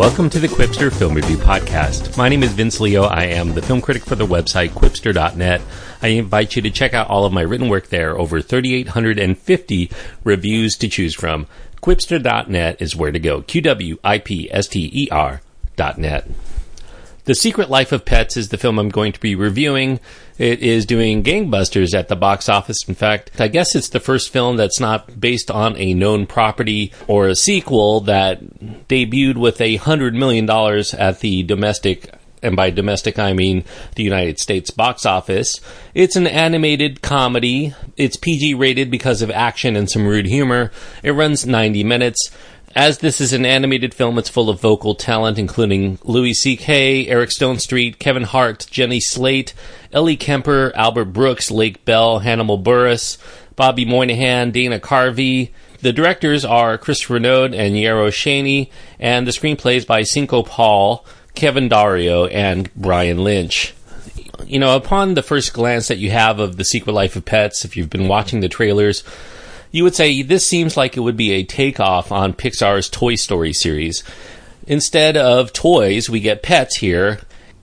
Welcome to the Qwipster Film Review Podcast. My name is Vince Leo. I am the film critic for the website qwipster.net. I invite you to check out all of my written work there, over 3,850 reviews to choose from. Qwipster.net is where to go. Q-W-I-P-S-T-E-R dot net. The Secret Life of Pets is the film I'm going to be reviewing. It is doing gangbusters at the box office. In fact, I guess it's the first film that's not based on a known property or a sequel that debuted with a hundred million dollars at the domestic and by domestic I mean the United States box office. It's an animated comedy. It's PG rated because of action and some rude humor. It runs 90 minutes. As this is an animated film, it's full of vocal talent, including Louis C.K., Eric Stonestreet, Kevin Hart, Jenny Slate, Ellie Kemper, Albert Brooks, Lake Bell, Hannibal Buress, Bobby Moynihan, Dana Carvey. The directors are Chris Renaud and Yarrow Cheney, and the screenplay is by Cinco Paul, Kevin Daurio, and Brian Lynch. You know, upon the first glance that you have of The Secret Life of Pets, if you've been watching the trailers, you would say this seems like it would be a takeoff on Pixar's Toy Story series. Instead of toys, we get pets here.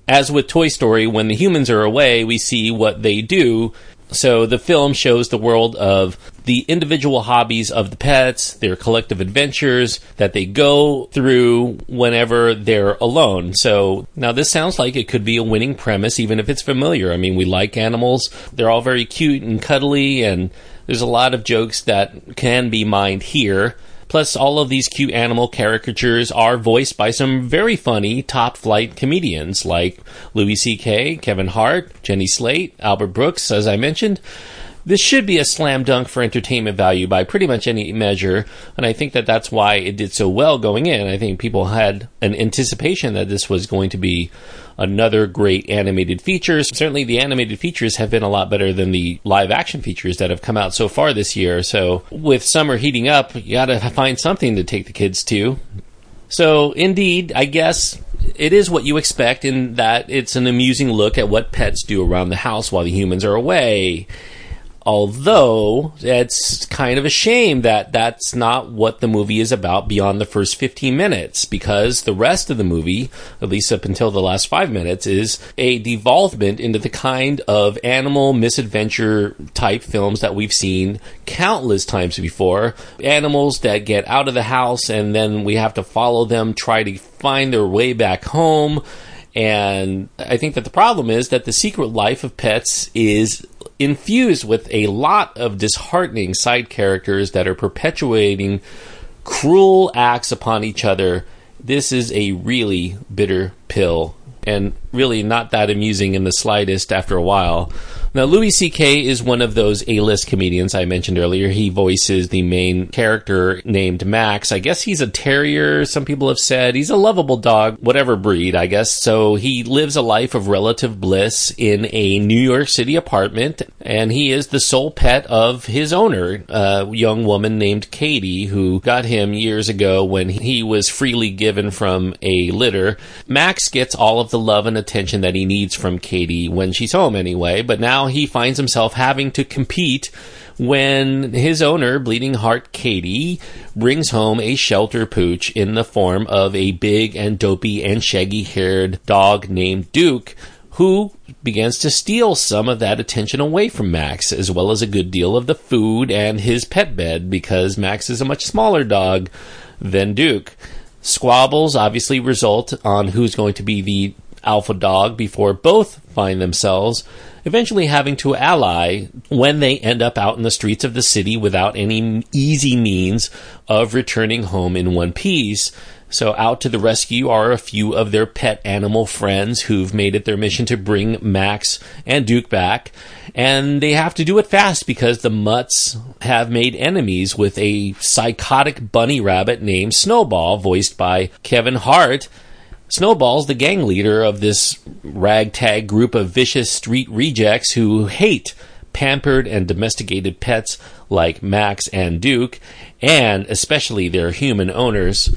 As with Toy Story, when the humans are away, we see what they do. So the film shows the world of the individual hobbies of the pets, their collective adventures that they go through whenever they're alone. So now this sounds like it could be a winning premise, even if it's familiar. I mean, we like animals. They're all very cute and cuddly and there's a lot of jokes that can be mined here. Plus, all of these cute animal caricatures are voiced by some very funny top flight comedians like Louis C.K., Kevin Hart, Jenny Slate, Albert Brooks, as I mentioned. This should be a slam dunk for entertainment value by pretty much any measure, and I think that that's why it did so well going in. I think people had an anticipation that this was going to be another great animated features. Certainly, the animated features have been a lot better than the live action features that have come out so far this year. So, with summer heating up, you got to find something to take the kids to. So, indeed, I guess it is what you expect in that it's an amusing look at what pets do around the house while the humans are away. Although it's kind of a shame that that's not what the movie is about beyond the first 15 minutes, because the rest of the movie, at least up until the last five minutes, is a devolvement into the kind of animal misadventure type films that we've seen countless times before. Animals that get out of the house and then we have to follow them, try to find their way back home. And I think that the problem is that the secret life of pets is infused with a lot of disheartening side characters that are perpetuating cruel acts upon each other. This is a really bitter pill and really not that amusing in the slightest after a while. Now, Louis C.K. is one of those A-list comedians I mentioned earlier. He voices the main character named Max. I guess he's a terrier. Some people have said he's a lovable dog, whatever breed, I guess. So he lives a life of relative bliss in a New York City apartment, and he is the sole pet of his owner, a young woman named Katie, who got him years ago when he was freely given from a litter. Max gets all of the love and attention that he needs from Katie when she's home anyway, but now he finds himself having to compete when his owner, Bleeding Heart Katie, brings home a shelter pooch in the form of a big and dopey and shaggy haired dog named Duke, who begins to steal some of that attention away from Max, as well as a good deal of the food and his pet bed, because Max is a much smaller dog than Duke. Squabbles obviously result on who's going to be the alpha dog before both find themselves eventually having to ally when they end up out in the streets of the city without any easy means of returning home in one piece. So out to the rescue are a few of their pet animal friends who've made it their mission to bring Max and Duke back. And they have to do it fast because the mutts have made enemies with a psychotic bunny rabbit named Snowball, voiced by Kevin Hart, Snowball's the gang leader of this ragtag group of vicious street rejects who hate pampered and domesticated pets like Max and Duke, and especially their human owners.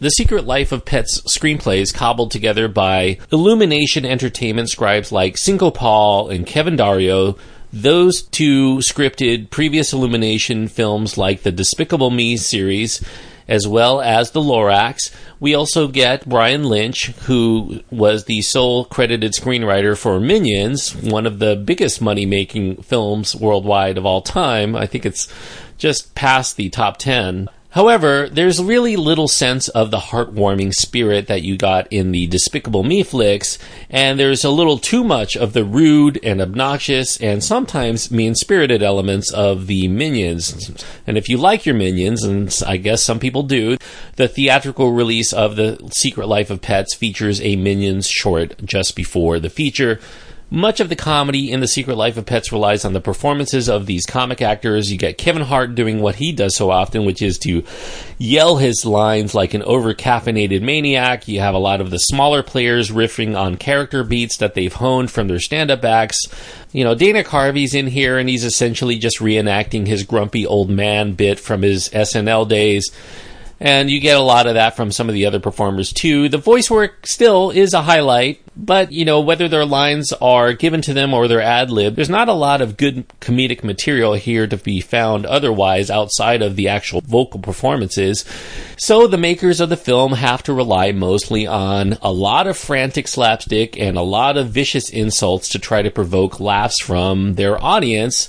The Secret Life of Pets screenplays cobbled together by Illumination Entertainment scribes like Cinco Paul and Kevin Daurio. Those two scripted previous Illumination films like the Despicable Me series as well as the Lorax. We also get Brian Lynch, who was the sole credited screenwriter for Minions, one of the biggest money making films worldwide of all time. I think it's just past the top 10. However, there's really little sense of the heartwarming spirit that you got in the Despicable Me flicks, and there's a little too much of the rude and obnoxious and sometimes mean spirited elements of the Minions. And if you like your Minions, and I guess some people do, the theatrical release of The Secret Life of Pets features a Minions short just before the feature. Much of the comedy in The Secret Life of Pets relies on the performances of these comic actors. You get Kevin Hart doing what he does so often, which is to yell his lines like an over caffeinated maniac. You have a lot of the smaller players riffing on character beats that they've honed from their stand up acts. You know, Dana Carvey's in here and he's essentially just reenacting his grumpy old man bit from his SNL days. And you get a lot of that from some of the other performers too. The voice work still is a highlight, but you know, whether their lines are given to them or they're ad lib, there's not a lot of good comedic material here to be found otherwise outside of the actual vocal performances. So the makers of the film have to rely mostly on a lot of frantic slapstick and a lot of vicious insults to try to provoke laughs from their audience.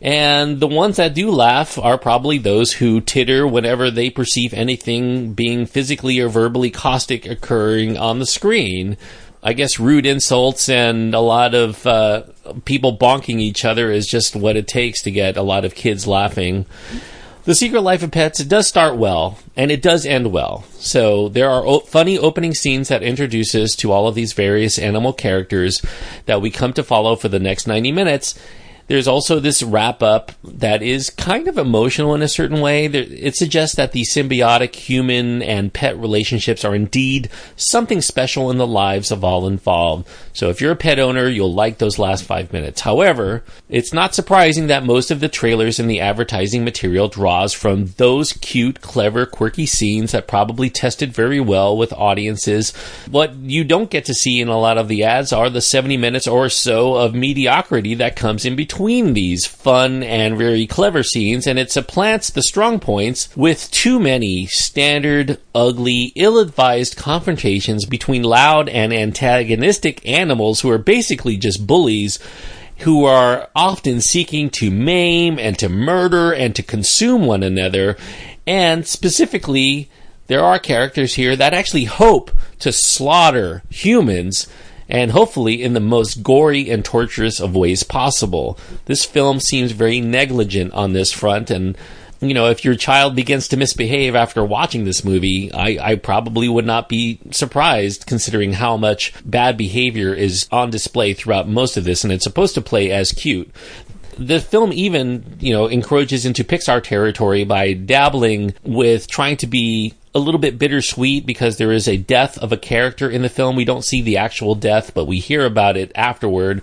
And the ones that do laugh are probably those who titter whenever they perceive anything being physically or verbally caustic occurring on the screen. I guess rude insults and a lot of uh, people bonking each other is just what it takes to get a lot of kids laughing. The Secret Life of Pets it does start well and it does end well. So there are o- funny opening scenes that introduce us to all of these various animal characters that we come to follow for the next 90 minutes there's also this wrap up that is kind of emotional in a certain way. It suggests that the symbiotic human and pet relationships are indeed something special in the lives of all involved. So if you're a pet owner, you'll like those last five minutes. However, it's not surprising that most of the trailers and the advertising material draws from those cute, clever, quirky scenes that probably tested very well with audiences. What you don't get to see in a lot of the ads are the 70 minutes or so of mediocrity that comes in between between these fun and very clever scenes, and it supplants the strong points with too many standard, ugly, ill advised confrontations between loud and antagonistic animals who are basically just bullies who are often seeking to maim and to murder and to consume one another. And specifically, there are characters here that actually hope to slaughter humans and hopefully in the most gory and torturous of ways possible. This film seems very negligent on this front, and you know, if your child begins to misbehave after watching this movie, I, I, probably would not be surprised considering how much bad behavior is on display throughout most of this, and it's supposed to play as cute. The film even, you know, encroaches into Pixar territory by dabbling with trying to be a little bit bittersweet because there is a death of a character in the film. We don't see the actual death, but we hear about it afterward.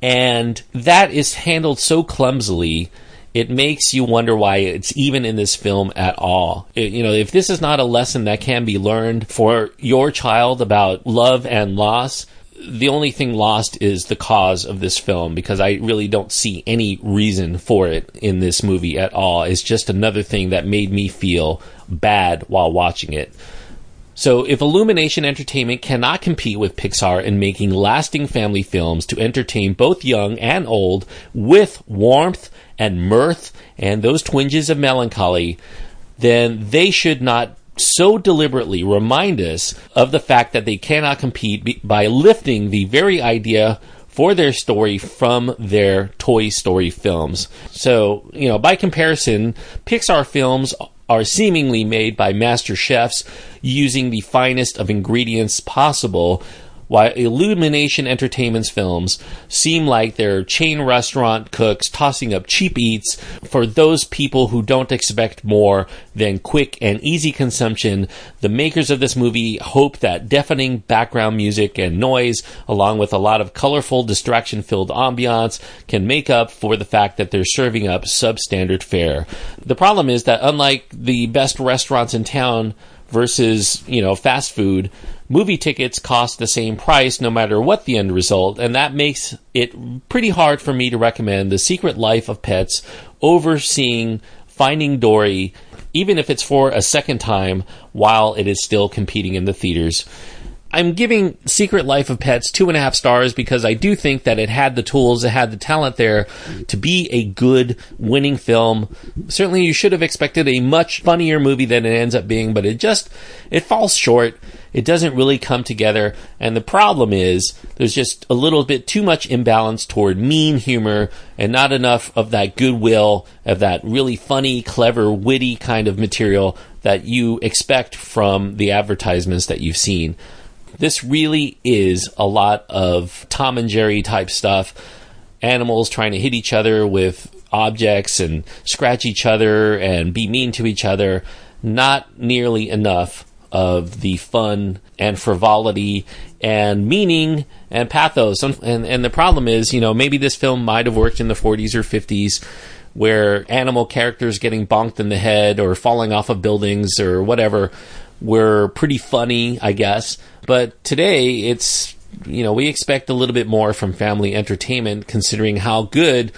And that is handled so clumsily it makes you wonder why it's even in this film at all. It, you know, if this is not a lesson that can be learned for your child about love and loss, the only thing lost is the cause of this film because I really don't see any reason for it in this movie at all. It's just another thing that made me feel bad while watching it. So, if Illumination Entertainment cannot compete with Pixar in making lasting family films to entertain both young and old with warmth and mirth and those twinges of melancholy, then they should not so deliberately remind us of the fact that they cannot compete by lifting the very idea for their story from their Toy Story films. So, you know, by comparison, Pixar films are seemingly made by master chefs using the finest of ingredients possible while Illumination Entertainment's films seem like they're chain restaurant cooks tossing up cheap eats for those people who don't expect more than quick and easy consumption. The makers of this movie hope that deafening background music and noise, along with a lot of colorful, distraction filled ambiance, can make up for the fact that they're serving up substandard fare. The problem is that unlike the best restaurants in town, versus, you know, fast food, movie tickets cost the same price no matter what the end result, and that makes it pretty hard for me to recommend The Secret Life of Pets overseeing Finding Dory even if it's for a second time while it is still competing in the theaters. I'm giving Secret Life of Pets two and a half stars because I do think that it had the tools, it had the talent there to be a good winning film. Certainly you should have expected a much funnier movie than it ends up being, but it just, it falls short. It doesn't really come together. And the problem is there's just a little bit too much imbalance toward mean humor and not enough of that goodwill, of that really funny, clever, witty kind of material that you expect from the advertisements that you've seen. This really is a lot of Tom and Jerry type stuff. Animals trying to hit each other with objects and scratch each other and be mean to each other. Not nearly enough of the fun and frivolity and meaning and pathos. And, and the problem is, you know, maybe this film might have worked in the 40s or 50s where animal characters getting bonked in the head or falling off of buildings or whatever were pretty funny, I guess. But today it's, you know, we expect a little bit more from family entertainment considering how good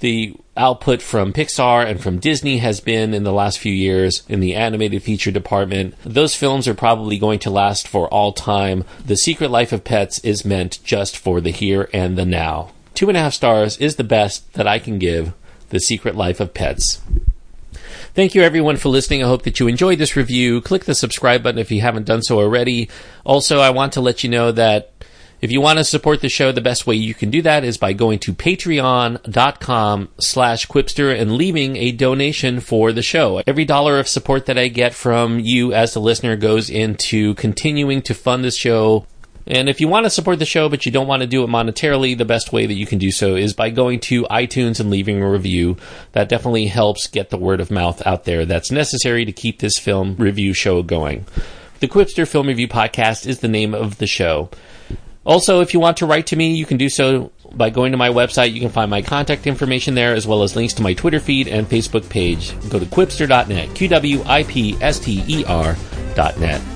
the output from Pixar and from Disney has been in the last few years in the animated feature department. Those films are probably going to last for all time. The Secret Life of Pets is meant just for the here and the now. Two and a half stars is the best that I can give The Secret Life of Pets. Thank you everyone for listening. I hope that you enjoyed this review. Click the subscribe button if you haven't done so already. Also, I want to let you know that if you want to support the show, the best way you can do that is by going to patreon.com slash qwipster and leaving a donation for the show. Every dollar of support that I get from you as the listener goes into continuing to fund this show. And if you want to support the show, but you don't want to do it monetarily, the best way that you can do so is by going to iTunes and leaving a review. That definitely helps get the word of mouth out there that's necessary to keep this film review show going. The Qwipster Film Review Podcast is the name of the show. Also, if you want to write to me, you can do so by going to my website. You can find my contact information there, as well as links to my Twitter feed and Facebook page. Go to qwipster.net, Q W I P S T E R.net.